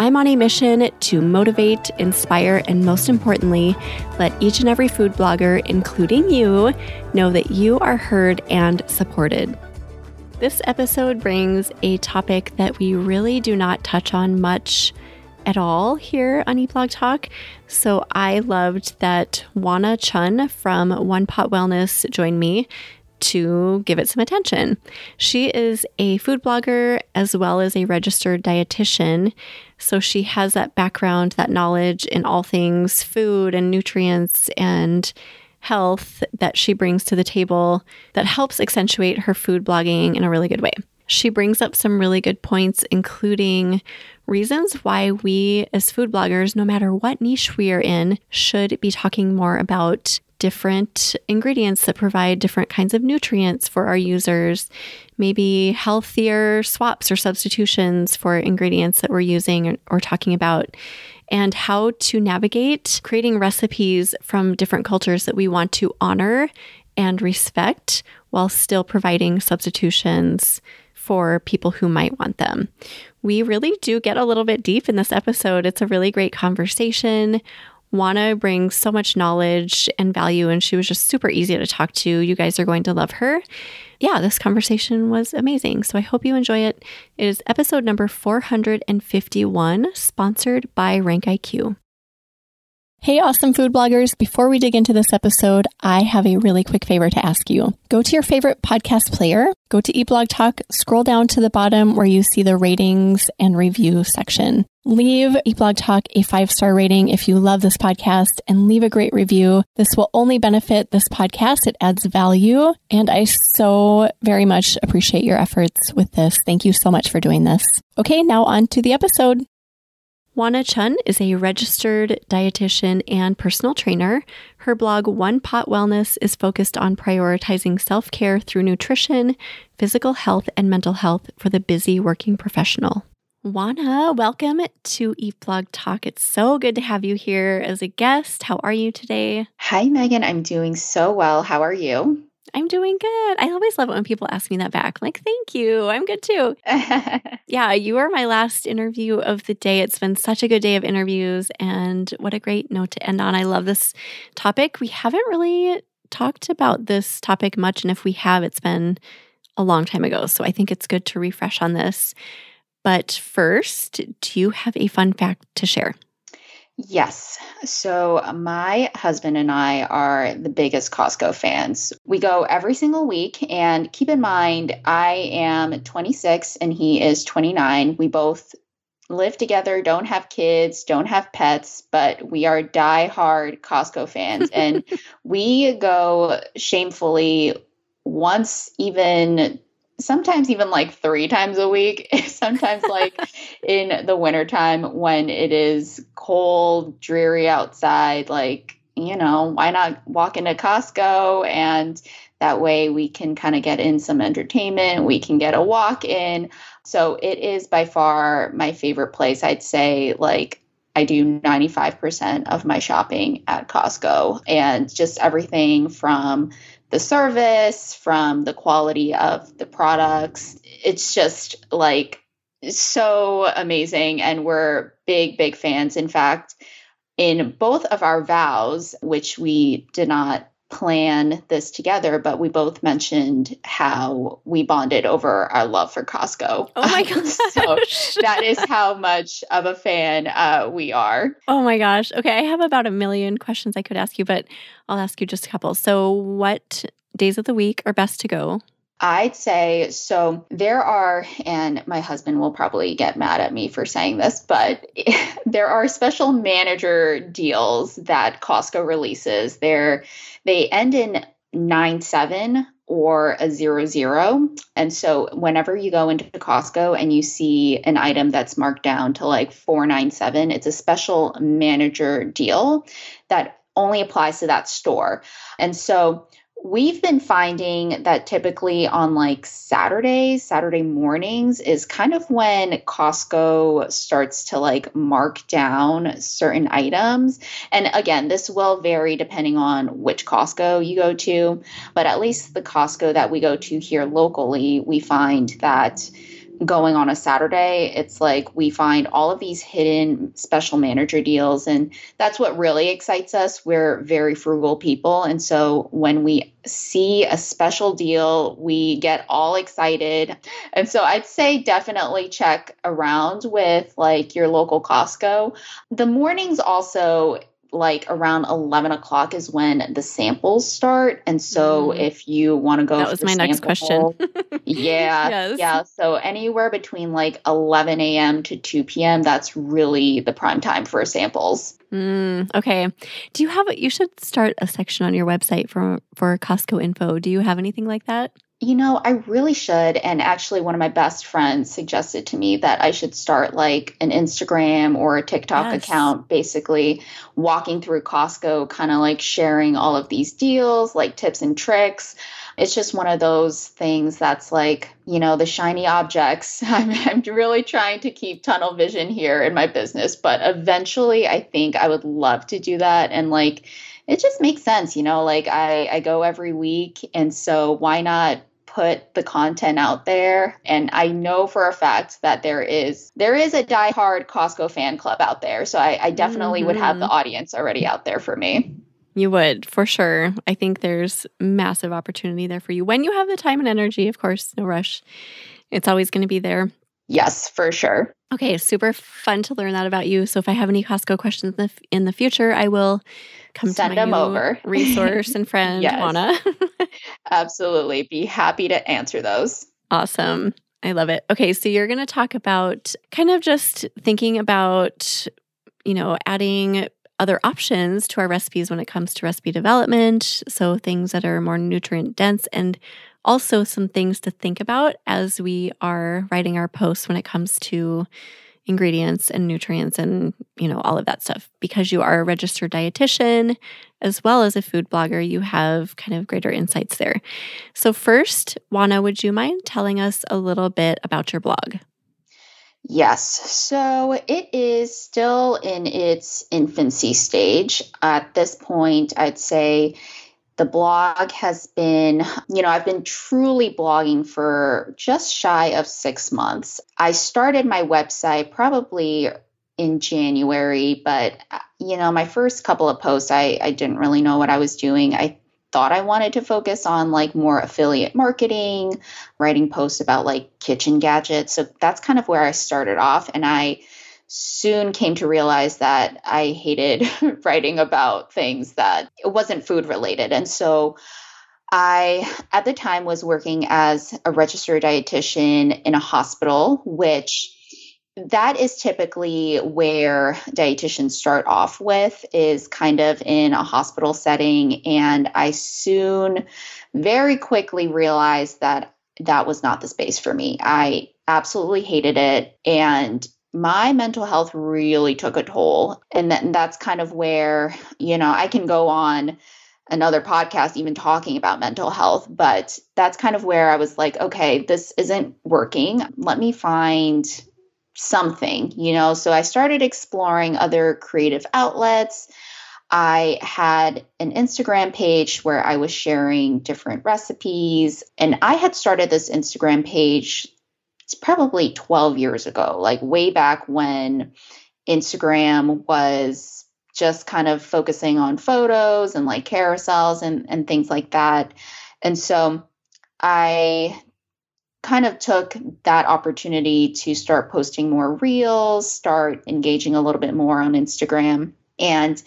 I'm on a mission to motivate, inspire, and most importantly, let each and every food blogger, including you, know that you are heard and supported. This episode brings a topic that we really do not touch on much at all here on Eat Blog Talk. So I loved that Wan Na Chun from One Pot Wellness joined me to give it some attention. She is a food blogger as well as a registered dietitian. So she has that background, that knowledge in all things food and nutrients and health that she brings to the table that helps accentuate her food blogging in a really good way. She brings up some really good points, including reasons why we, as food bloggers, no matter what niche we are in, should be talking more about different ingredients that provide different kinds of nutrients for our users, maybe healthier swaps or substitutions for ingredients that we're using or, or talking about, and how to navigate creating recipes from different cultures that we want to honor and respect while still providing substitutions for people who might want them. We really do get a little bit deep in this episode. It's a really great conversation. Wan Na brings so much knowledge and value, and she was just super easy to talk to. You guys are going to love her. Yeah, this conversation was amazing. So I hope you enjoy it. It is episode number 451, sponsored by RankIQ. Hey, awesome food bloggers. Before we dig into this episode, I have a really quick favor to ask you. Go to your favorite podcast player, go to Eat Blog Talk, scroll down to the bottom where you see the ratings and review section. Leave Eat Blog Talk a five star rating if you love this podcast and leave a great review. This will only benefit this podcast. It adds value. And I so very much appreciate your efforts with this. Thank you so much for doing this. Okay, now on to the episode. Wan Na Chun is a registered dietitian and personal trainer. Her blog, One Pot Wellness, is focused on prioritizing self care through nutrition, physical health, and mental health for the busy working professional. Juana, welcome to Eat Blog Talk. It's so good to have you here as a guest. How are you today? Hi, Megan. I'm doing so well. How are you? I'm doing good. I always love it when people ask me that back. I'm like, thank you. I'm good too. yeah, you are my last interview of the day. It's been such a good day of interviews, and what a great note to end on. I love this topic. We haven't really talked about this topic much, and if we have, it's been a long time ago. So I think it's good to refresh on this. But first, do you have a fun fact to share? Yes. So uh, my husband and I are the biggest Costco fans. We go every single week. And keep in mind, I am 26 and he is 29. We both live together, don't have kids, don't have pets, but we are die-hard Costco fans. and we go shamefully once, even sometimes even like three times a week. Sometimes like in the wintertime when it is cold dreary outside like you know why not walk into costco and that way we can kind of get in some entertainment we can get a walk in. So it is by far my favorite place. I'd say like I do 95% of my shopping at Costco and just everything from the service, from the quality of the products. It's just like so amazing. And we're big, big fans. In fact, in both of our vows, which we did not plan this together, but we both mentioned how we bonded over our love for Costco. Oh my gosh. so that is how much of a fan uh, we are. Oh my gosh. Okay. I have about a million questions I could ask you, but I'll ask you just a couple. So, what days of the week are best to go? I'd say so. There are, and my husband will probably get mad at me for saying this, but there are special manager deals that Costco releases. They're they end in nine seven or a zero zero. And so whenever you go into Costco and you see an item that's marked down to like 497, it's a special manager deal that only applies to that store. And so We've been finding that typically on like Saturdays, Saturday mornings is kind of when Costco starts to like mark down certain items. And again, this will vary depending on which Costco you go to, but at least the Costco that we go to here locally, we find that going on a Saturday, it's like we find all of these hidden special manager deals. And that's what really excites us. We're very frugal people. And so when we see a special deal, we get all excited. And so I'd say definitely check around with like your local Costco. The mornings also like around 11 o'clock is when the samples start. And so mm. if you want to go that was my next question. yeah yes. yeah so anywhere between like 11 a.m to 2 p.m that's really the prime time for samples. Mm, okay. Do you have you should start a section on your website for for costco info. Do you have anything like that you know, I really should. And actually, one of my best friends suggested to me that I should start like an Instagram or a TikTok yes. account, basically walking through Costco, kind of like sharing all of these deals, like tips and tricks. It's just one of those things that's like, you know, the shiny objects. I'm, I'm really trying to keep tunnel vision here in my business, but eventually I think I would love to do that. And like, it just makes sense, you know, like I, I go every week. And so why not put the content out there. And i know for a fact that there is there is a diehard costco fan club out there. So i, I definitely mm-hmm. would have the mm-hmm. audience already out there for me. You would for sure. I think there's massive opportunity there for you. When you have the time and energy of course no rush. It's always going to be there yes for sure Okay, super fun to learn that about you. So if I have any Costco questions in the, in the future, I will come Send them over. resource and friend, yes. Wan Na. Absolutely. Be happy to answer those. Awesome. I love it. Okay, so you're going to talk about kind of just thinking about, you know, adding other options to our recipes when it comes to recipe development. So things that are more nutrient dense and also some things to think about as we are writing our posts when it comes to ingredients and nutrients and you know all of that stuff because you are a registered dietitian as well as a food blogger you have kind of greater insights there so first Wan Na would you mind telling us a little bit about your blog Yes. So it is still in its infancy stage. At this point, I'd say the blog has been, you know, I've been truly blogging for just shy of six months. I started my website probably in January, but, you know, my first couple of posts, I, I didn't really know what I was doing. I thought I wanted to focus on like more affiliate marketing, writing posts about like kitchen gadgets. So that's kind of where I started off. And I, soon came to realize that I hated writing about things that it wasn't food related. And so I, at the time, was working as a registered dietitian in a hospital, which that is typically where dietitians start off with is kind of in a hospital setting. And i soon very quickly realized that that was not the space for me. I absolutely hated it. And my mental health really took a toll. And, and that's kind of where, you know, I can go on another podcast even talking about mental health, but that's kind of where I was like, okay, this isn't working. Let me find something, you know. So I started exploring other creative outlets. I had an Instagram page where I was sharing different recipes, and I had started this Instagram page it's probably 12 years ago, like way back when Instagram was just kind of focusing on photos and like carousels and, and things like that. And so I kind of took that opportunity to start posting more reels, start engaging a little bit more on Instagram. And,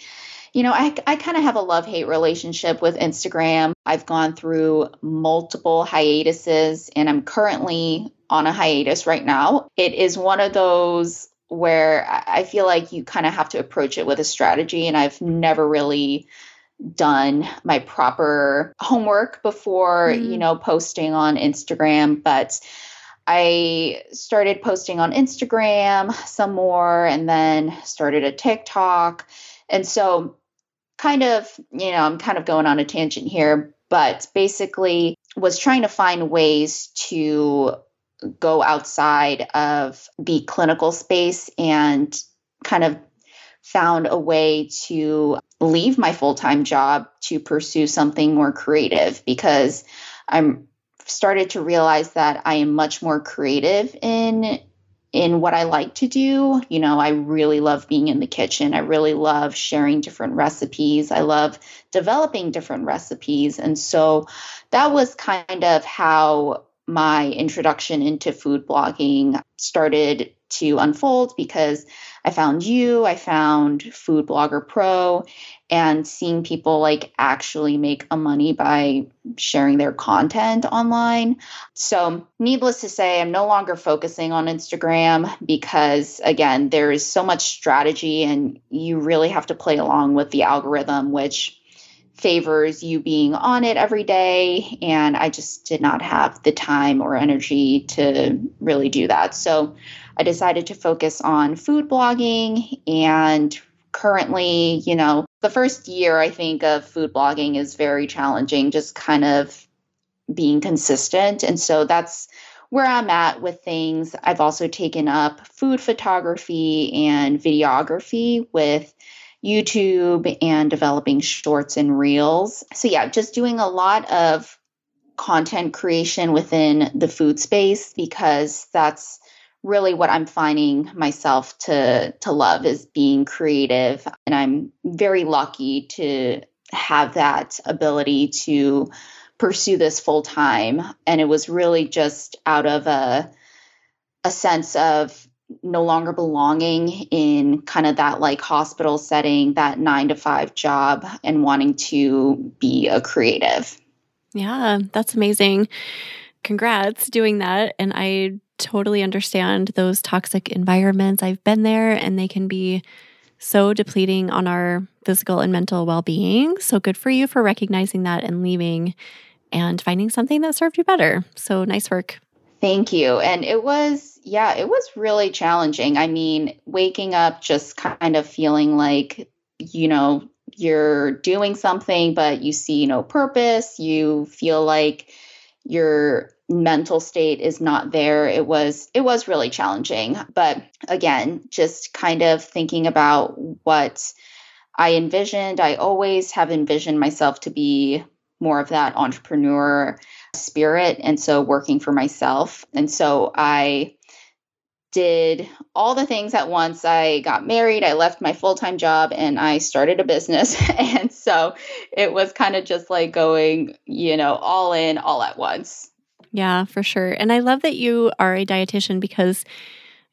you know, I, I kind of have a love hate relationship with Instagram. I've gone through multiple hiatuses and I'm currently on a hiatus right now. It is one of those where I feel like you kind of have to approach it with a strategy. And I've never really done my proper homework before, mm. you know, posting on Instagram, but I started posting on Instagram some more and then started a TikTok. And so, kind of, you know, I'm kind of going on a tangent here, but basically was trying to find ways to go outside of the clinical space and kind of found a way to leave my full-time job to pursue something more creative because I'm started to realize that I am much more creative in in what I like to do. You know, I really love being in the kitchen. I really love sharing different recipes. I love developing different recipes. And so that was kind of how my introduction into food blogging started to unfold because I found you, I found Food Blogger Pro, and seeing people like actually make a money by sharing their content online. So, needless to say, I'm no longer focusing on Instagram because, again, there is so much strategy and you really have to play along with the algorithm, which favors you being on it every day. And I just did not have the time or energy to really do that. So I decided to focus on food blogging and currently, you know, the first year I think of food blogging is very challenging, just kind of being consistent. And so that's where I'm at with things. I've also taken up food photography and videography with YouTube and developing shorts and reels. So, yeah, just doing a lot of content creation within the food space because that's really what I'm finding myself to to love is being creative and I'm very lucky to have that ability to pursue this full time and it was really just out of a a sense of no longer belonging in kind of that like hospital setting, that nine to five job, and wanting to be a creative. Yeah, that's amazing. Congrats doing that. And I totally understand those toxic environments. I've been there and they can be so depleting on our physical and mental well being. So good for you for recognizing that and leaving and finding something that served you better. So nice work. Thank you. And it was, yeah, it was really challenging. I mean, waking up just kind of feeling like, you know, you're doing something, but you see no purpose. You feel like your mental state is not there. It was, it was really challenging. But again, just kind of thinking about what I envisioned. I always have envisioned myself to be more of that entrepreneur spirit. And so working for myself. And so I did all the things at once. I got married, I left my full time job, and I started a business. and so it was kind of just like going, you know, all in all at once. Yeah, for sure. And I love that you are a dietitian because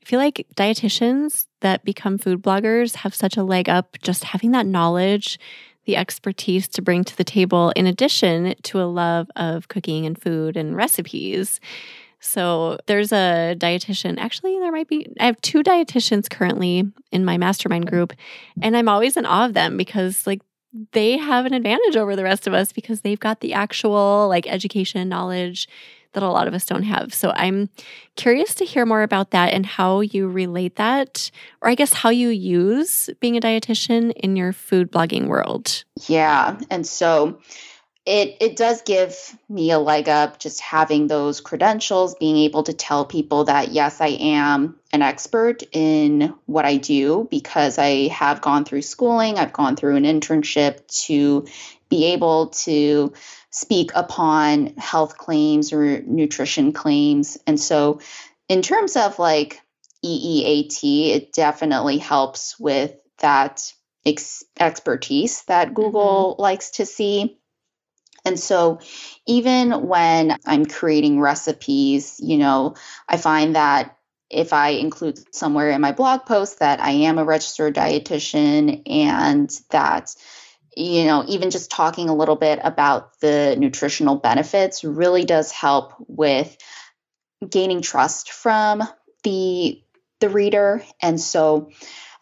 I feel like dietitians that become food bloggers have such a leg up just having that knowledge the expertise to bring to the table, in addition to a love of cooking and food and recipes. So there's a dietitian. Actually, there might be, I have two dietitians currently in my mastermind group, and I'm always in awe of them because, like, they have an advantage over the rest of us because they've got the actual like education knowledge that a lot of us don't have. So I'm curious to hear more about that and how you relate that, or I guess how you use being a dietitian in your food blogging world. Yeah. And so it it does give me a leg up just having those credentials being able to tell people that yes i am an expert in what i do because i have gone through schooling i've gone through an internship to be able to speak upon health claims or nutrition claims. And so, in terms of like EEAT, it definitely helps with that ex- expertise that Google mm-hmm. likes to see. And so, even when I'm creating recipes, you know, I find that if I include somewhere in my blog post that I am a registered dietitian and that you know, even just talking a little bit about the nutritional benefits really does help with gaining trust from the the reader. And so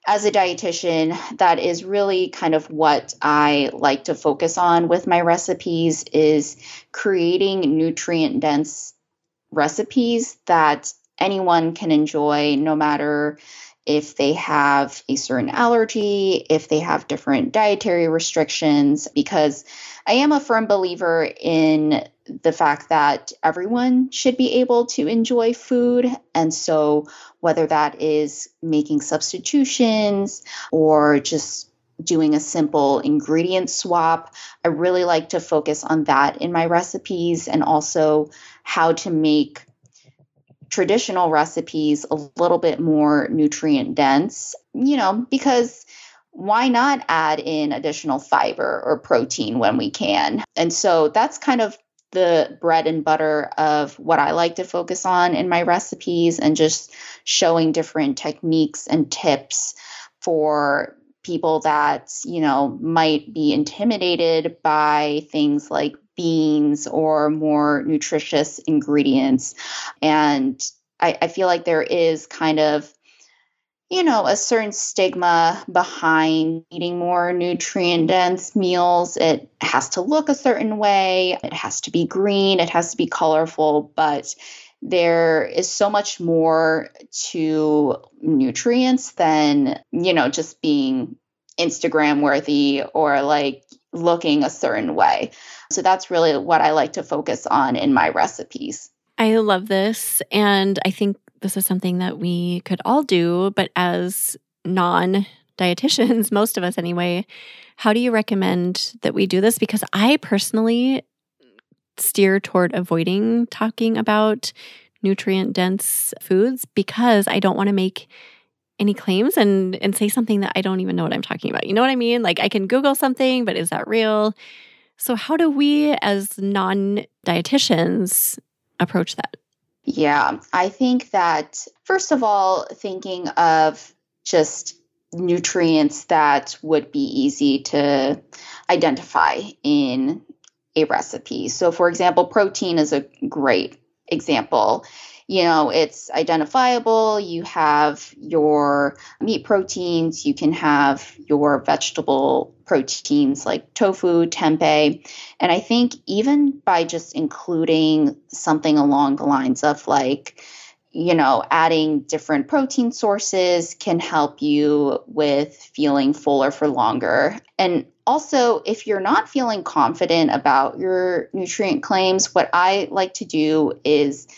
as a dietitian, that is really kind of what I like to focus on with my recipes is creating nutrient dense recipes that anyone can enjoy no matter if they have a certain allergy, if they have different dietary restrictions, because I am a firm believer in the fact that everyone should be able to enjoy food. And so, whether that is making substitutions or just doing a simple ingredient swap, I really like to focus on that in my recipes and also how to make traditional recipes a little bit more nutrient dense, you know, because why not add in additional fiber or protein when we can? And so that's kind of the bread and butter of what I like to focus on in my recipes and just showing different techniques and tips for people that, you know, might be intimidated by things like beans or more nutritious ingredients. And I, I feel like there is kind of you know, a certain stigma behind eating more nutrient dense meals. It has to look a certain way, it has to be green, it has to be colorful, but there is so much more to nutrients than, you know, just being Instagram worthy or like looking a certain way. So that's really what I like to focus on in my recipes. I love this. And I think this is something that we could all do, but as non dietitians, most of us anyway, how do you recommend that we do this? Because I personally steer toward avoiding talking about nutrient dense foods because I don't want to make any claims and and say something that I don't even know what I'm talking about. You know what I mean? Like I can Google something, but is that real? So how do we as non-dietitians approach that? Yeah, I think that first of all, thinking of just nutrients that would be easy to identify in a recipe. So, for example, protein is a great example you know, it's identifiable. You have your meat proteins, you can have your vegetable proteins like tofu, tempeh. And I think even by just including something along the lines of like, you know, adding different protein sources can help you with feeling fuller for longer. And also, if you're not feeling confident about your nutrient claims, what I like to do is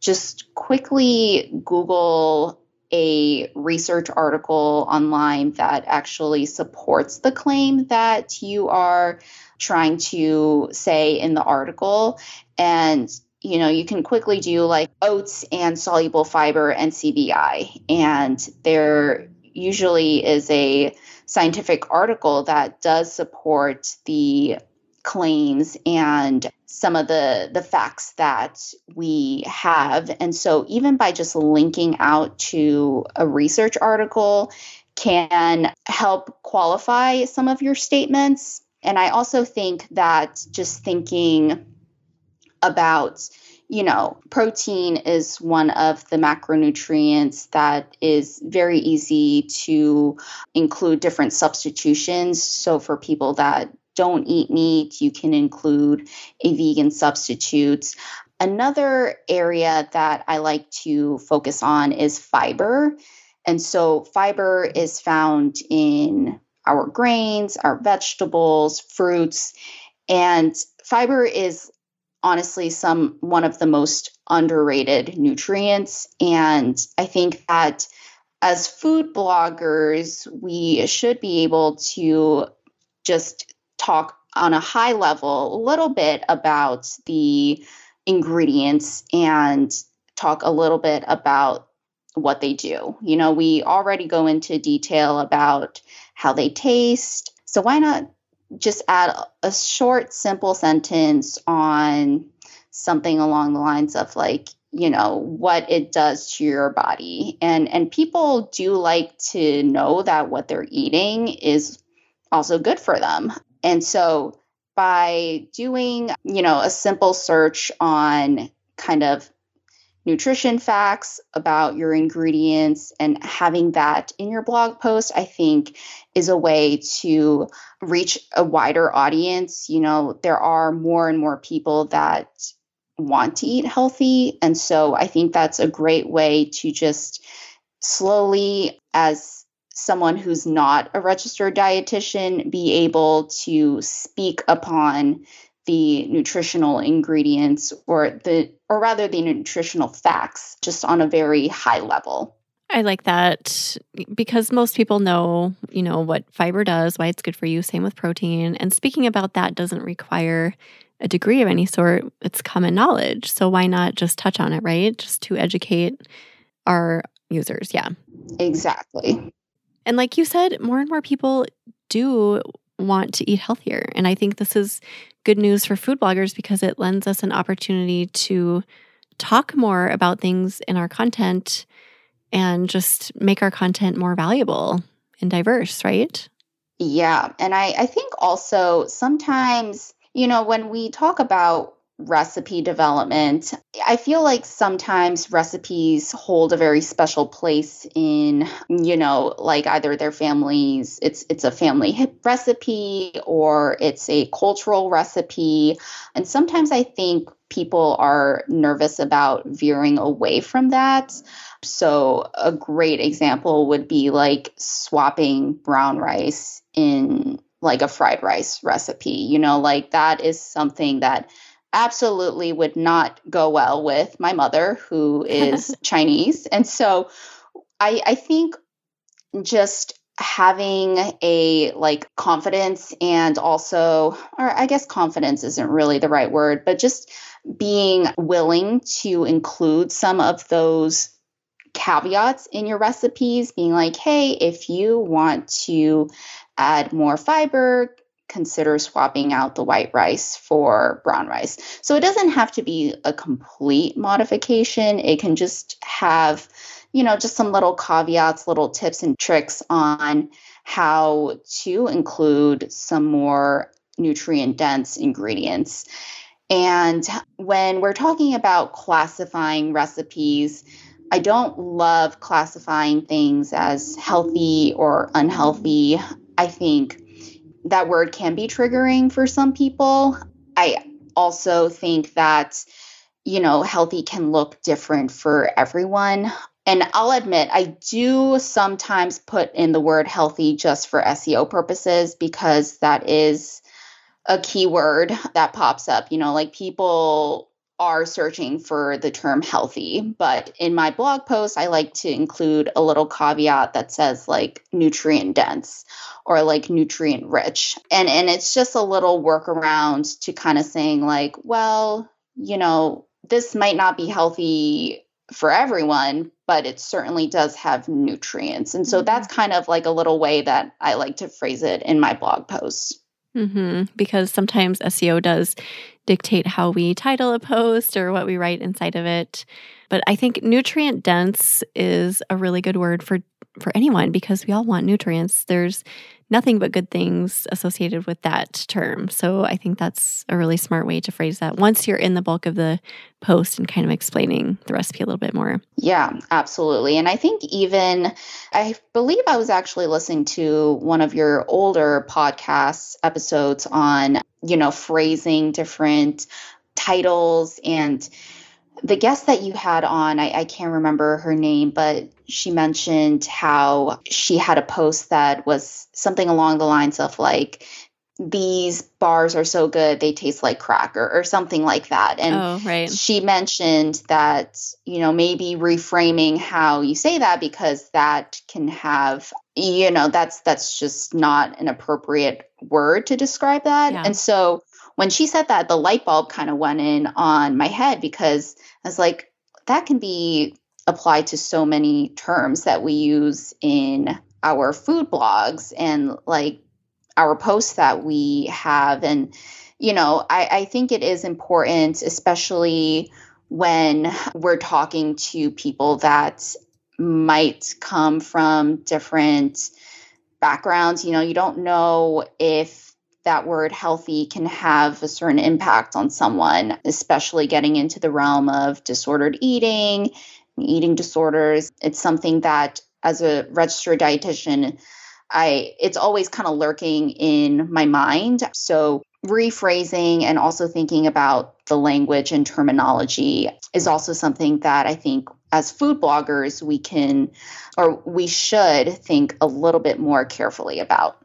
just quickly Google a research article online that actually supports the claim that you are trying to say in the article. And, you know, you can quickly do like oats and soluble fiber and CBI. And there usually is a scientific article that does support the claims and some of the the facts that we have and so even by just linking out to a research article can help qualify some of your statements and i also think that just thinking about you know, protein is one of the macronutrients that is very easy to include different substitutions. So, for people that don't eat meat, you can include a vegan substitute. Another area that I like to focus on is fiber. And so, fiber is found in our grains, our vegetables, fruits, and fiber is honestly some one of the most underrated nutrients and I think that as food bloggers we should be able to just talk on a high level a little bit about the ingredients and talk a little bit about what they do. You know, we already go into detail about how they taste. So why not just add a short, simple sentence on something along the lines of like, you know, what it does to your body. And and people do like to know that what they're eating is also good for them. And so by doing, you know, a simple search on kind of nutrition facts about your ingredients and having that in your blog post, I think is a way to reach a wider audience. You know, there are more and more people that want to eat healthy. And so I think that's a great way to just slowly, as someone who's not a registered dietitian, be able to speak upon the nutritional ingredients or the or rather the nutritional facts just on a very high level. I like that because most people know, you know, what fiber does, why it's good for you, same with protein. And speaking about that doesn't require a degree of any sort. It's common knowledge. So why not just touch on it, right? Just to educate our users. Yeah. Exactly. And like you said, more and more people do want to eat healthier. And I think this is good news for food bloggers because it lends us an opportunity to talk more about things in our content and just make our content more valuable and diverse, right? Yeah. And I, I think also sometimes, you know, when we talk about recipe development. I feel like sometimes recipes hold a very special place in, you know, like either their families, it's it's a family recipe or it's a cultural recipe. And sometimes I think people are nervous about veering away from that. So a great example would be like swapping brown rice in like a fried rice recipe. You know, like that is something that absolutely would not go well with my mother, who is Chinese. And so I, I think just having a like confidence and also or i guess confidence isn't really the right word but just being willing to include some of those caveats in your recipes being like hey if you want to add more fiber consider swapping out the white rice for brown rice. So it doesn't have to be a complete modification. It can just have, you know, just some little caveats, little tips and tricks on how to include some more nutrient dense ingredients. And when we're talking about classifying recipes, I don't love classifying things as healthy or unhealthy. I think that word can be triggering for some people. I also think that, you know, healthy can look different for everyone. And I'll admit, I do sometimes put in the word healthy just for SEO purposes because that is a keyword that pops up. You know, like people are searching for the term healthy. But in my blog post, I like to include a little caveat that says like nutrient dense or like nutrient rich. And and it's just a little workaround to kind of saying like, well, you know, this might not be healthy for everyone, but it certainly does have nutrients. And so mm-hmm. that's kind of like a little way that I like to phrase it in my blog posts. Mm-hmm. Because sometimes SEO does dictate how we title a post or what we write inside of it. But I think nutrient dense is a really good word for for anyone because we all want nutrients. There's nothing but good things associated with that term. So I think that's a really smart way to phrase that once you're in the bulk of the post and kind of explaining the recipe a little bit more. Yeah, absolutely. And I think even, I believe I was actually listening to one of your older podcast episodes on, you know, phrasing different titles and the guest that you had on, I, I, can't remember her name, but she mentioned how she had a post that was something along the lines of like, these bars are so good they taste like cracker or something like that and oh, right. she mentioned that you know maybe reframing how you say that because that can have you know that's that's just not an appropriate word to describe that yeah. and so when she said that the light bulb kind of went in on my head because I was like, that can be applied to so many terms that we use in our food blogs and like our posts that we have. And, you know, I, I think it is important, especially when we're talking to people that might come from different backgrounds. You know, you don't know if that word healthy can have a certain impact on someone, especially getting into the realm of disordered eating, eating disorders. It's something that as a registered dietitian, I it's always kind of lurking in my mind. So rephrasing and also thinking about the language and terminology is also something that I think as food bloggers we can or we should think a little bit more carefully about.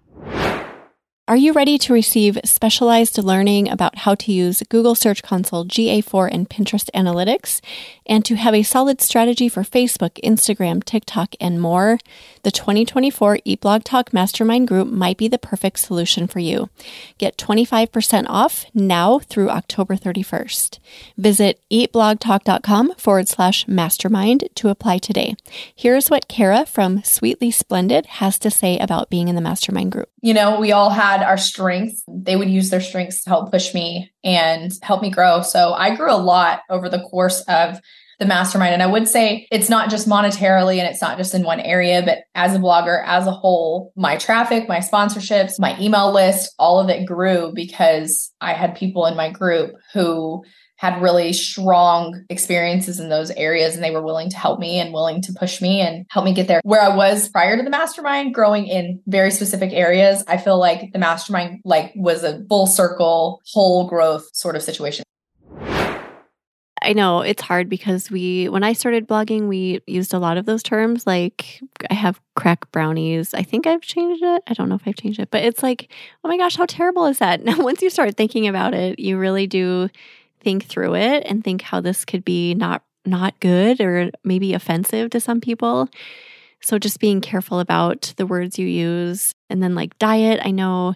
Are you ready to receive specialized learning about how to use Google Search Console, GA4, and Pinterest Analytics, and to have a solid strategy for Facebook, Instagram, TikTok, and more? The 2024 Eat Blog Talk Mastermind Group might be the perfect solution for you. Get 25% off now through October 31st. Visit eatblogtalk.com forward slash mastermind to apply today. Here's what Kara from Sweetly Splendid has to say about being in the mastermind group. You know, we all had our strengths. They would use their strengths to help push me and help me grow. So I grew a lot over the course of the mastermind. And I would say it's not just monetarily and it's not just in one area, but as a blogger, as a whole, my traffic, my sponsorships, my email list, all of it grew because I had people in my group who had really strong experiences in those areas and they were willing to help me and willing to push me and help me get there where I was prior to the mastermind growing in very specific areas I feel like the mastermind like was a full circle whole growth sort of situation I know it's hard because we, when I started blogging, we used a lot of those terms. Like I have crack brownies. I think I've changed it. I don't know if I've changed it, but it's like, oh my gosh, how terrible is that? Now, once you start thinking about it, you really do think through it and think how this could be not not good or maybe offensive to some people. So just being careful about the words you use and then like diet, I know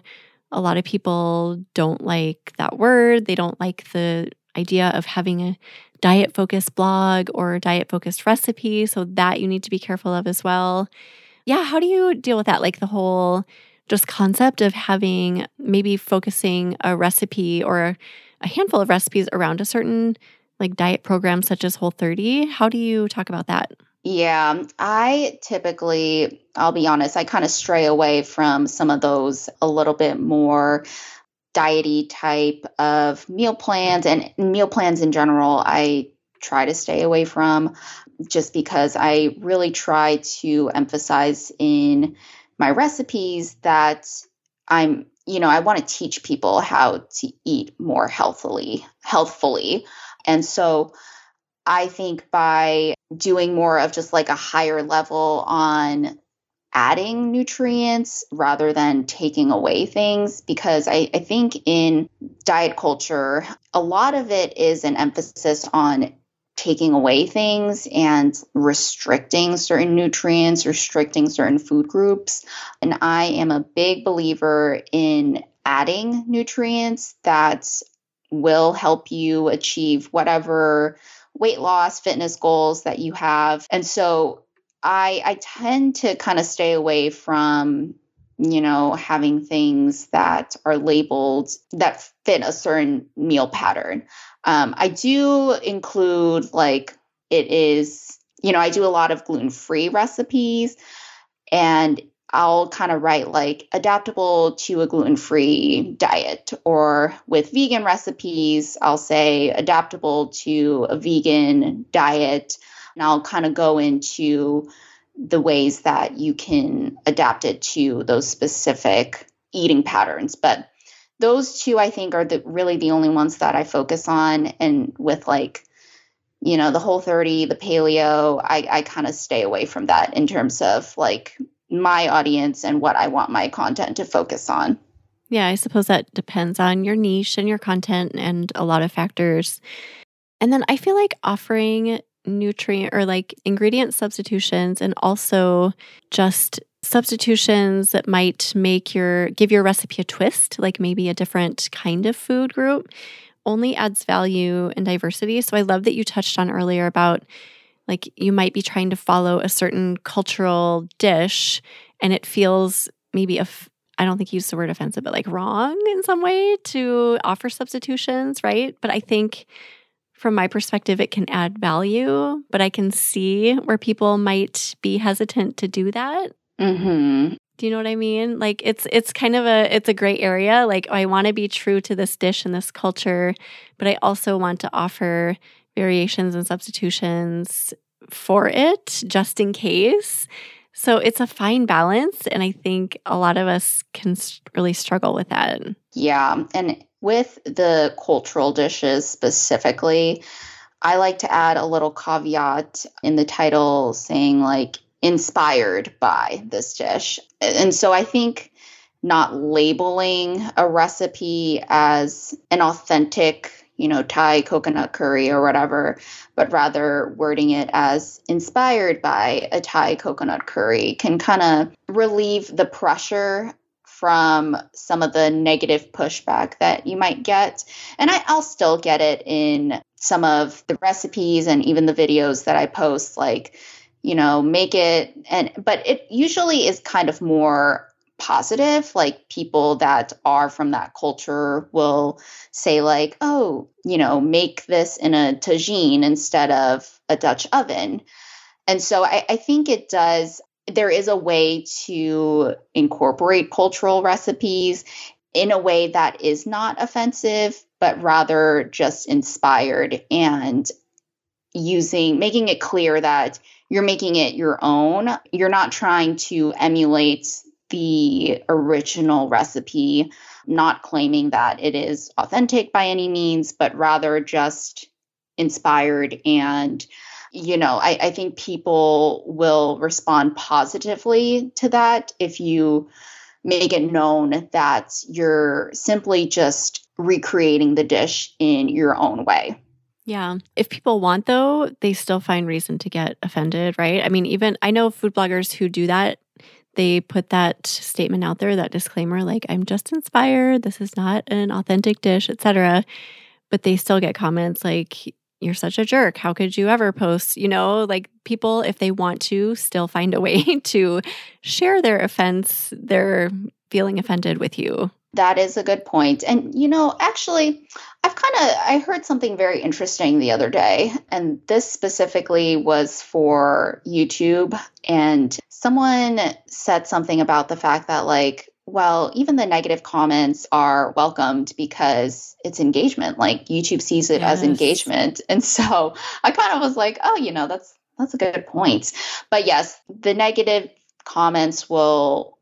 a lot of people don't like that word. They don't like the idea of having a diet focused blog or diet focused recipe, so that you need to be careful of as well. Yeah, how do you deal with that like the whole just concept of having maybe focusing a recipe or a handful of recipes around a certain like diet program such as Whole 30. How do you talk about that? Yeah, I typically, I'll be honest, I kind of stray away from some of those a little bit more diety type of meal plans and meal plans in general. I try to stay away from just because I really try to emphasize in my recipes that I'm you know, I want to teach people how to eat more healthily, healthfully. And so I think by doing more of just like a higher level on adding nutrients rather than taking away things, because I, I think in diet culture, a lot of it is an emphasis on taking away things and restricting certain nutrients, restricting certain food groups. And I am a big believer in adding nutrients that will help you achieve whatever weight loss, fitness goals that you have. And so I I tend to kind of stay away from you know, having things that are labeled that fit a certain meal pattern. Um, I do include like it is, you know, I do a lot of gluten free recipes and I'll kind of write like adaptable to a gluten free diet, or with vegan recipes, I'll say adaptable to a vegan diet. And I'll kind of go into the ways that you can adapt it to those specific eating patterns. But those two I think are the really the only ones that I focus on and with like you know the whole 30 the paleo I I kind of stay away from that in terms of like my audience and what I want my content to focus on. Yeah, I suppose that depends on your niche and your content and a lot of factors. And then I feel like offering nutrient or like ingredient substitutions and also just substitutions that might make your give your recipe a twist, like maybe a different kind of food group, only adds value and diversity. So I love that you touched on earlier about like you might be trying to follow a certain cultural dish and it feels maybe a I don't think you use the word offensive, but like wrong in some way to offer substitutions, right? But I think from my perspective, it can add value, but I can see where people might be hesitant to do that. Mm-hmm. Do you know what I mean? Like it's it's kind of a it's a gray area. Like oh, I want to be true to this dish and this culture, but I also want to offer variations and substitutions for it just in case. So it's a fine balance and I think a lot of us can really struggle with that. Yeah, and with the cultural dishes specifically, I like to add a little caveat in the title saying like inspired by this dish. And so I think not labeling a recipe as an authentic, you know, Thai coconut curry or whatever, but rather wording it as inspired by a Thai coconut curry can kind of relieve the pressure from some of the negative pushback that you might get. And I, will still get it in some of the recipes and even the videos that I post, like, you know, make it and but it usually is kind of more positive. Like people that are from that culture will say, like, oh, you know, make this in a tagine instead of a Dutch oven. And so I, I think it does there is a way to incorporate cultural recipes in a way that is not offensive, but rather just inspired and using, making it clear that you're making it your own. You're not trying to emulate the original recipe, not claiming that it is authentic by any means, but rather just inspired and you know, I, I think people will respond positively to that if you make it known that you're simply just recreating the dish in your own way. Yeah. If people want, though, they still find reason to get offended, right? I mean, even I know food bloggers who do that. They put that statement out there, that disclaimer, like, I'm just inspired. This is not an authentic dish, etc. But they still get comments like, you're such a jerk. How could you ever post? You know, like people, if they want to, still find a way to share their offense, their feeling offended with you. That is a good point. And, you know, actually, I've kind of I heard something very interesting the other day, and this specifically was for YouTube. And someone said something about the fact that, like, well, even the negative comments are welcomed because it's engagement. Like YouTube sees it yes. as engagement. And so I kind of was like, oh, you know, that's that's a good point. But yes, the negative comments will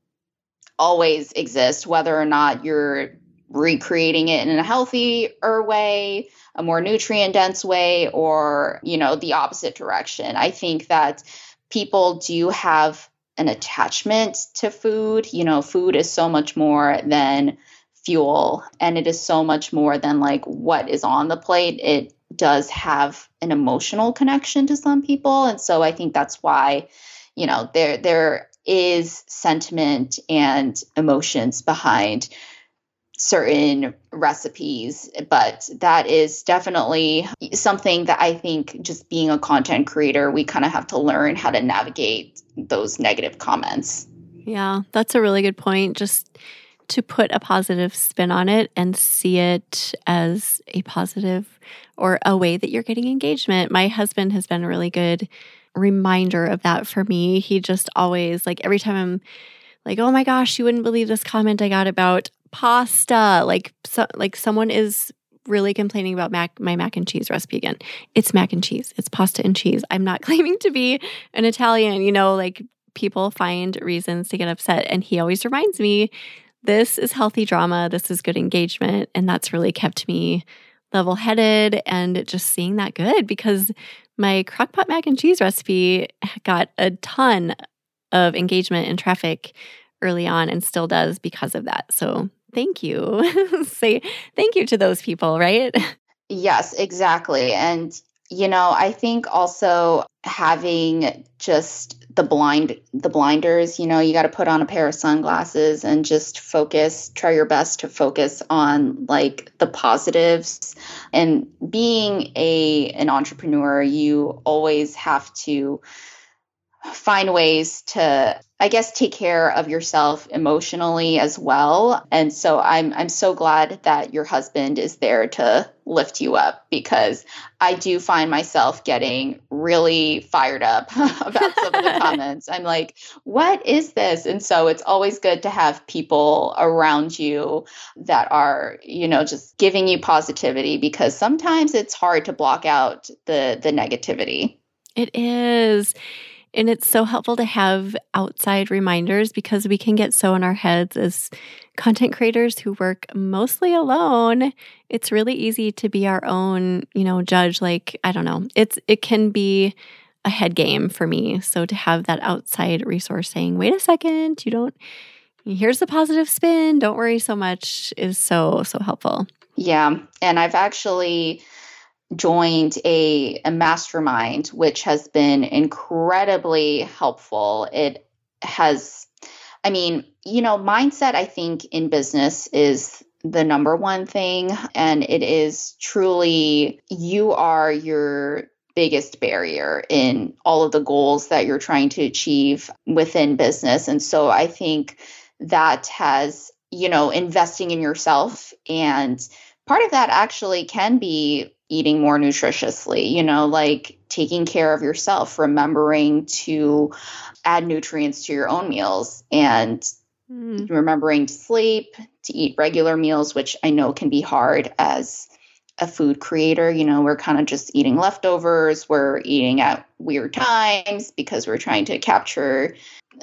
always exist, whether or not you're recreating it in a healthier way, a more nutrient dense way, or, you know, the opposite direction. I think that people do have an attachment to food. You know, food is so much more than fuel and it is so much more than like what is on the plate. It does have an emotional connection to some people and so I think that's why you know there there is sentiment and emotions behind certain recipes, but that is definitely something that I think just being a content creator, we kind of have to learn how to navigate those negative comments. Yeah, that's a really good point. Just to put a positive spin on it and see it as a positive or a way that you're getting engagement. My husband has been really good reminder of that for me. He just always, like, every time I'm like, oh my gosh, you wouldn't believe this comment I got about pasta. Like so, like someone is really complaining about mac my mac and cheese recipe again. It's mac and cheese. It's pasta and cheese. I'm not claiming to be an Italian, you know, like people find reasons to get upset and he always reminds me this is healthy drama, this is good engagement and that's really kept me level-headed and just seeing that good because my crockpot mac and cheese recipe got a ton of engagement and traffic early on and still does because of that. So thank you. Say thank you to those people, right? Yes, exactly. And you know, I think also having just the blind the blinders, you know, you got to put on a pair of sunglasses and just focus, try your best to focus on like the positives. And being a an entrepreneur, you always have to find ways to I guess take care of yourself emotionally as well. And so I'm I'm so glad that your husband is there to lift you up because I do find myself getting really fired up about some of the comments. I'm like, what is this? And so it's always good to have people around you that are, you know, just giving you positivity because sometimes it's hard to block out the the negativity. It is. And it's so helpful to have outside reminders because we can get so in our heads as content creators who work mostly alone. It's really easy to be our own, you know, judge. Like, I don't know, it's, it can be a head game for me. So to have that outside resource saying, wait a second, you don't, here's the positive spin, don't worry so much is so, so helpful. Yeah. And I've actually, joined a, a mastermind, which has been incredibly helpful. It has, I mean, you know, mindset, I think, in business is the number one thing. And it is truly, you are your biggest barrier in all of the goals that you're trying to achieve within business. And so I think that has, you know, investing in yourself and part of that actually can be eating more nutritiously, you know, like taking care of yourself, remembering to add nutrients to your own meals and mm. remembering to sleep, to eat regular meals, which I know can be hard as a food creator. You know, we're kind of just eating leftovers, we're eating at weird times because we're trying to capture,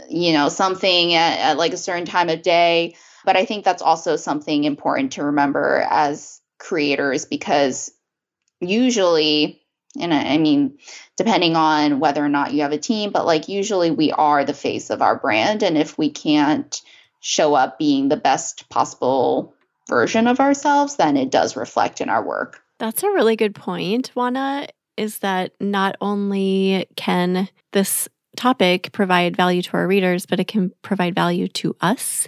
you know, something at, at like a certain time of day. But I think that's also something important to remember as creators because usually and I, I mean depending on whether or not you have a team but like usually we are the face of our brand. And if we can't show up being the best possible version of ourselves then it does reflect in our work. That's a really good point Wan Na is that not only can this topic provide value to our readers but it can provide value to us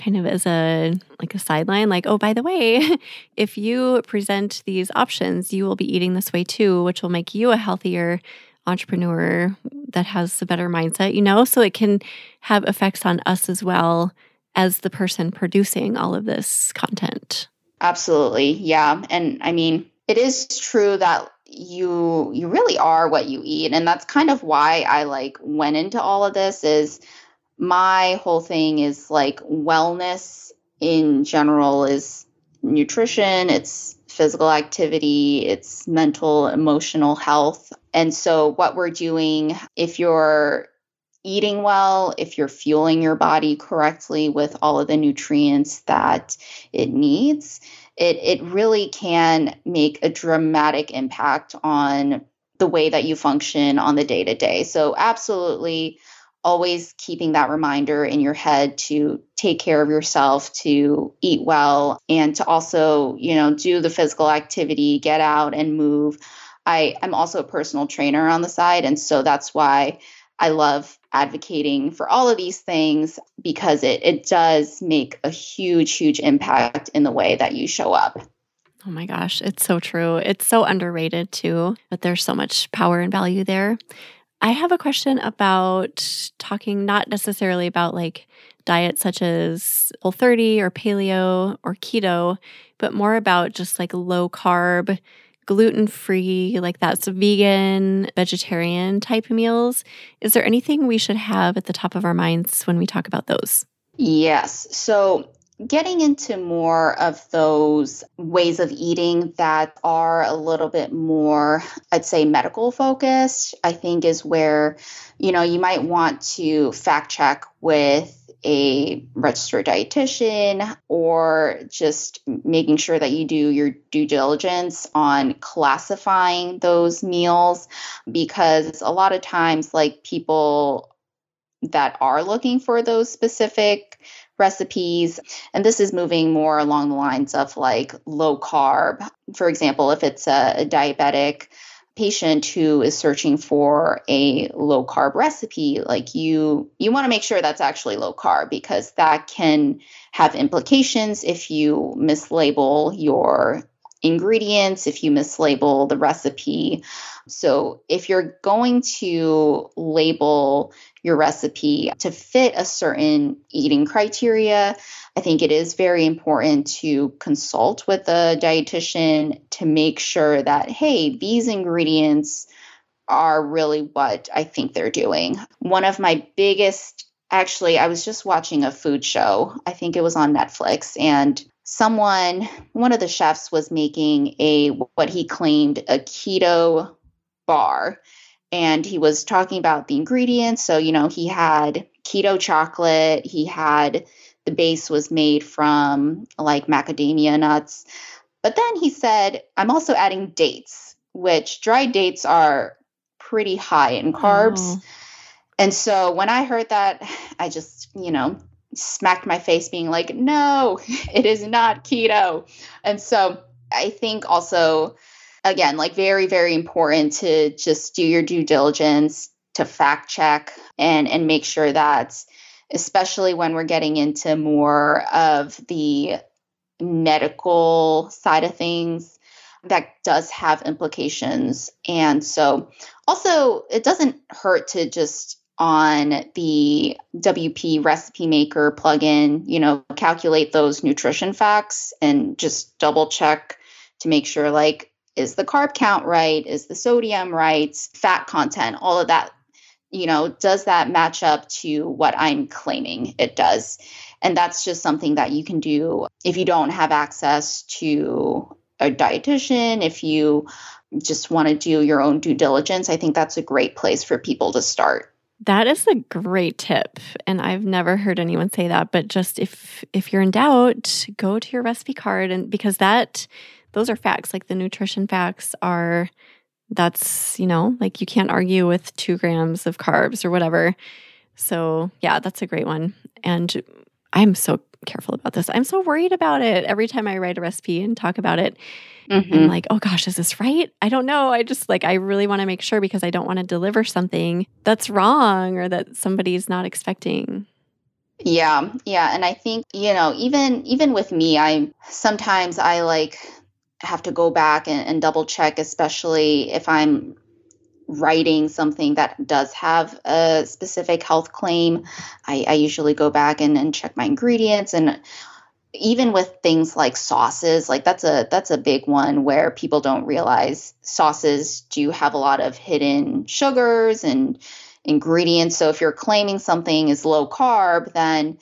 kind of as a like a sideline like oh by the way if you present these options you will be eating this way too which will make you a healthier entrepreneur that has a better mindset you know? So it can have effects on us as well as the person producing all of this content. Absolutely yeah. And i mean it is true that you you really are what you eat. And that's kind of why i like went into all of this is my whole thing is like wellness in general is nutrition, it's physical activity, it's mental, emotional health. And so, what we're doing, if you're eating well, if you're fueling your body correctly with all of the nutrients that it needs, it, it really can make a dramatic impact on the way that you function on the day to day. So, absolutely always keeping that reminder in your head to take care of yourself, to eat well, and to also, you know, do the physical activity, get out and move. I, I'm also a personal trainer on the side. And so that's why I love advocating for all of these things because it, it does make a huge, huge impact in the way that you show up. Oh my gosh, it's so true. It's so underrated too, but there's so much power and value there. I have a question about talking not necessarily about like diets such as Whole 30 or paleo or keto, but more about just like low carb, gluten free, like that's vegan, vegetarian type meals. Is there anything we should have at the top of our minds when we talk about those? Yes. So getting into more of those ways of eating that are a little bit more, I'd say, medical focused, I think is where, you know, you might want to fact check with a registered dietitian or just making sure that you do your due diligence on classifying those meals because a lot of times like people that are looking for those specific recipes. And this is moving more along the lines of like low carb. For example, if it's a, diabetic patient who is searching for a low carb recipe like you you want to make sure that's actually low carb because that can have implications if you mislabel your ingredients, if you mislabel the recipe. So, if you're going to label your recipe to fit a certain eating criteria, I think it is very important to consult with a dietitian to make sure that, hey, these ingredients are really what I think they're doing. One of my biggest actually, I was just watching a food show. I think it was on Netflix, and someone, one of the chefs, was making a what he claimed a keto bar, and he was talking about the ingredients. So you know, he had keto chocolate. He had the base was made from like macadamia nuts. But then he said, I'm also adding dates, which dried dates are pretty high in carbs. Oh. And so when I heard that, I just, you know, smacked my face being like, no, it is not keto. And so I think also, again, like very, very important to just do your due diligence, to fact check and and make sure that especially when we're getting into more of the medical side of things that does have implications. And so also it doesn't hurt to just on the WP recipe maker plugin, you know, calculate those nutrition facts and just double check to make sure like is the carb count right? Is the sodium right? Fat content, all of that, you know, does that match up to what I'm claiming it does? And that's just something that you can do if you don't have access to a dietitian, if you just want to do your own due diligence, I think that's a great place for people to start. That is a great tip and I've never heard anyone say that but just if if you're in doubt go to your recipe card and because that those are facts like the nutrition facts are that's you know like you can't argue with 2 grams of carbs or whatever so yeah that's a great one and I'm so careful about this I'm so worried about it every time I write a recipe and talk about it Mm-hmm. I'm like, oh gosh, is this right? I don't know. I just like, I really want to make sure because I don't want to deliver something that's wrong or that somebody's not expecting. Yeah. Yeah. And I think, you know, even, even with me, I sometimes I like have to go back and, and double check, especially if I'm writing something that does have a specific health claim, I, I usually go back and, and, check my ingredients. And even with things like sauces like that's a that's a big one where people don't realize sauces do have a lot of hidden sugars and ingredients. So if you're claiming something is low carb then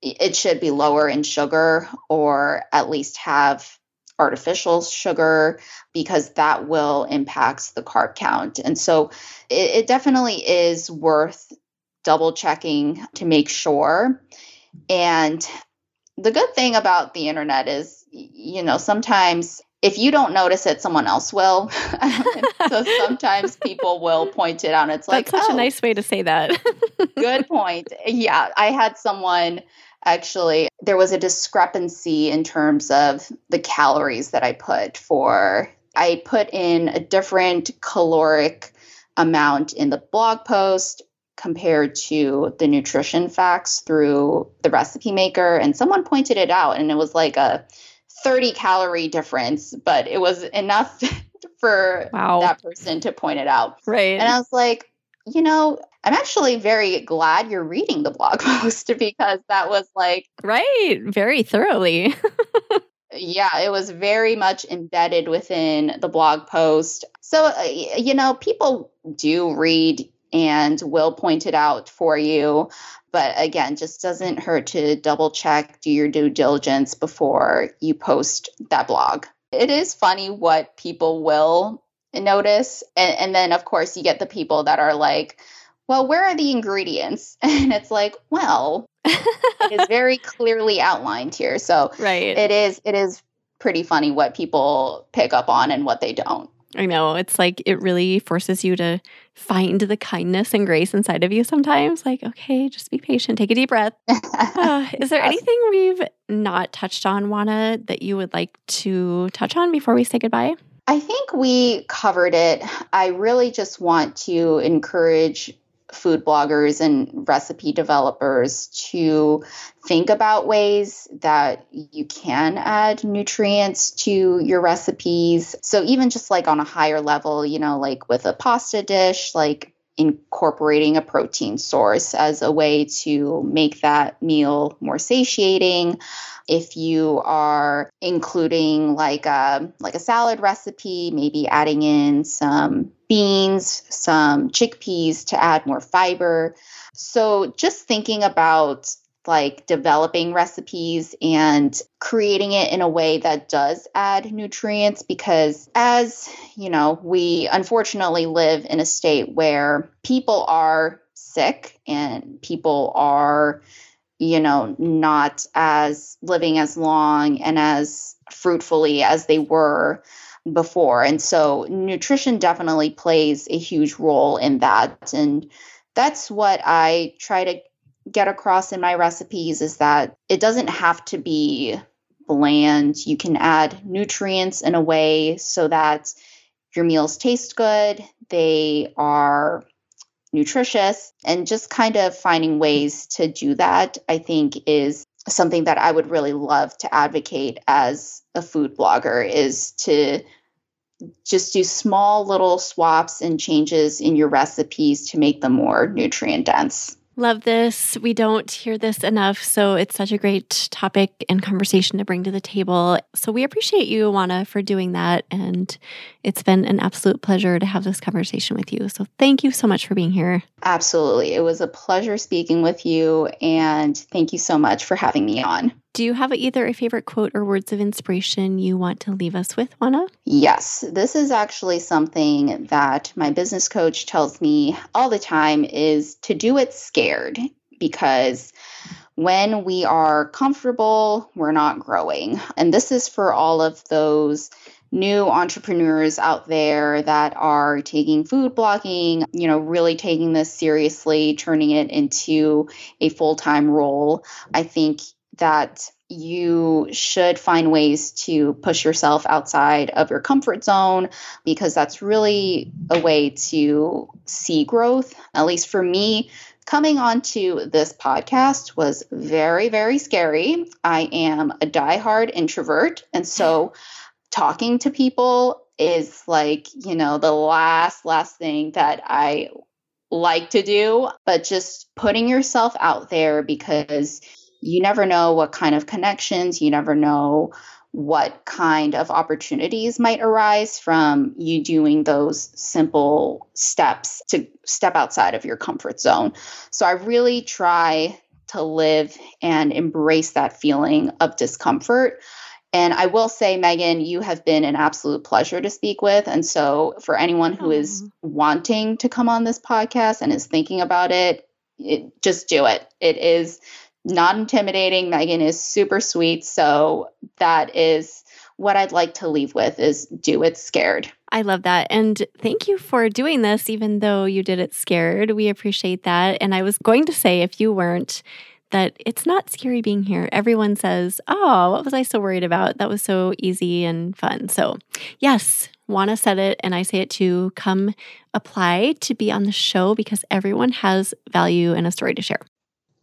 it should be lower in sugar or at least have artificial sugar because that will impact the carb count and so it, it definitely is worth double checking to make sure and the good thing about the internet is, you know, sometimes if you don't notice it, someone else will. so sometimes people will point it out. It's like that's such oh, a nice way to say that. good point. Yeah, I had someone actually. There was a discrepancy in terms of the calories that I put for. I put in a different caloric amount in the blog post compared to the nutrition facts through the recipe maker and someone pointed it out and it was like a 30 calorie difference but it was enough for wow. that person to point it out right and i was like you know i'm actually very glad you're reading the blog post because that was like right very thoroughly yeah it was very much embedded within the blog post so uh, you know people do read and will point it out for you. But again, just doesn't hurt to double check, do your due diligence before you post that blog. It is funny what people will notice. And, and then, of course, you get the people that are like, well, where are the ingredients? And it's like, well, it is very clearly outlined here. So right. it is it is pretty funny what people pick up on and what they don't. I know. It's like it really forces you to find the kindness and grace inside of you sometimes. Like, okay, just be patient, take a deep breath. Uh, is there anything we've not touched on, Wan Na, that you would like to touch on before we say goodbye? I think we covered it. I really just want to encourage food bloggers and recipe developers to think about ways that you can add nutrients to your recipes. So, even just like on a higher level, you know, like with a pasta dish, like incorporating a protein source as a way to make that meal more satiating. If you are including like a like a salad recipe maybe adding in some beans some chickpeas to add more fiber. So just thinking about like developing recipes and creating it in a way that does add nutrients because as you know we unfortunately live in a state where people are sick and people are you know not as living as long and as fruitfully as they were before. And so nutrition definitely plays a huge role in that. And that's what I try to get across in my recipes is that it doesn't have to be bland. You can add nutrients in a way so that your meals taste good, they are nutritious, and just kind of finding ways to do that, I think, is something that I would really love to advocate as a food blogger is to just do small little swaps and changes in your recipes to make them more nutrient dense. Love this. We don't hear this enough. So it's such a great topic and conversation to bring to the table. So we appreciate you, Wan Na, for doing that. And it's been an absolute pleasure to have this conversation with you. So thank you so much for being here. Absolutely. It was a pleasure speaking with you. And thank you so much for having me on. Do you have either a favorite quote or words of inspiration you want to leave us with, Wan Na? Yes, this is actually something that my business coach tells me all the time is to do it scared because when we are comfortable, we're not growing. And this is for all of those new entrepreneurs out there that are taking food blogging, you know, really taking this seriously, turning it into a full time role. I think that you should find ways to push yourself outside of your comfort zone because that's really a way to see growth. At least for me, coming onto this podcast was very, very scary. I am a diehard introvert. And so talking to people is like, you know, the last, last thing that I like to do, but just putting yourself out there because you never know what kind of connections, you never know what kind of opportunities might arise from you doing those simple steps to step outside of your comfort zone. So I really try to live and embrace that feeling of discomfort. And I will say, Megan, you have been an absolute pleasure to speak with. And so, for anyone who is oh. wanting to come on this podcast and is thinking about it, it just do it. It is not intimidating. Megan is super sweet. So that is what I'd like to leave with is do it scared. I love that. And thank you for doing this, even though you did it scared. We appreciate that. And I was going to say, if you weren't, that it's not scary being here. Everyone says, Oh, what was I so worried about? That was so easy and fun. So, yes, Wan Na said it, and I say it too. Come apply to be on the show because everyone has value and a story to share.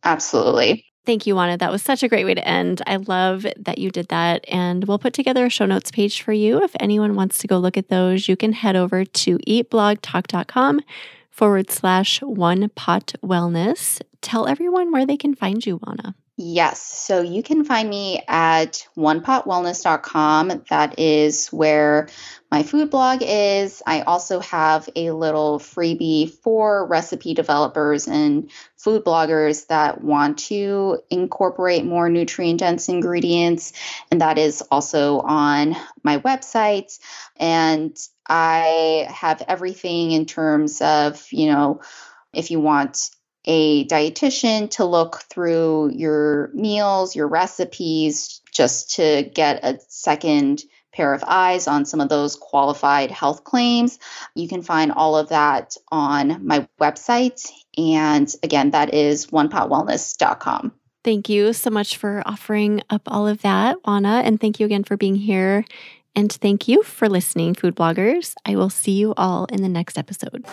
Absolutely. Thank you, Wan Na. That was such a great way to end. I love that you did that. And we'll put together a show notes page for you. If anyone wants to go look at those, you can head over to eatblogtalk.com forward slash one pot wellness. Tell everyone where they can find you, Wan Na. Yes. So you can find me at onepotwellness.com. That is where my food blog is. I also have a little freebie for recipe developers and food bloggers that want to incorporate more nutrient dense ingredients. And that is also on my website. And I have everything in terms of, you know, if you want a dietitian to look through your meals, your recipes, just to get a second pair of eyes on some of those qualified health claims. You can find all of that on my website. And again, that is onepotwellness.com. Thank you so much for offering up all of that, Wan Na. And thank you again for being here. And thank you for listening, food bloggers. I will see you all in the next episode.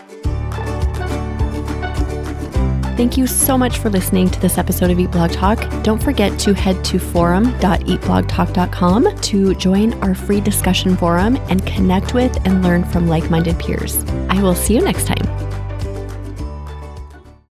Thank you so much for listening to this episode of Eat Blog Talk. Don't forget to head to forum.eatblogtalk.com to join our free discussion forum and connect with and learn from like minded peers. I will see you next time.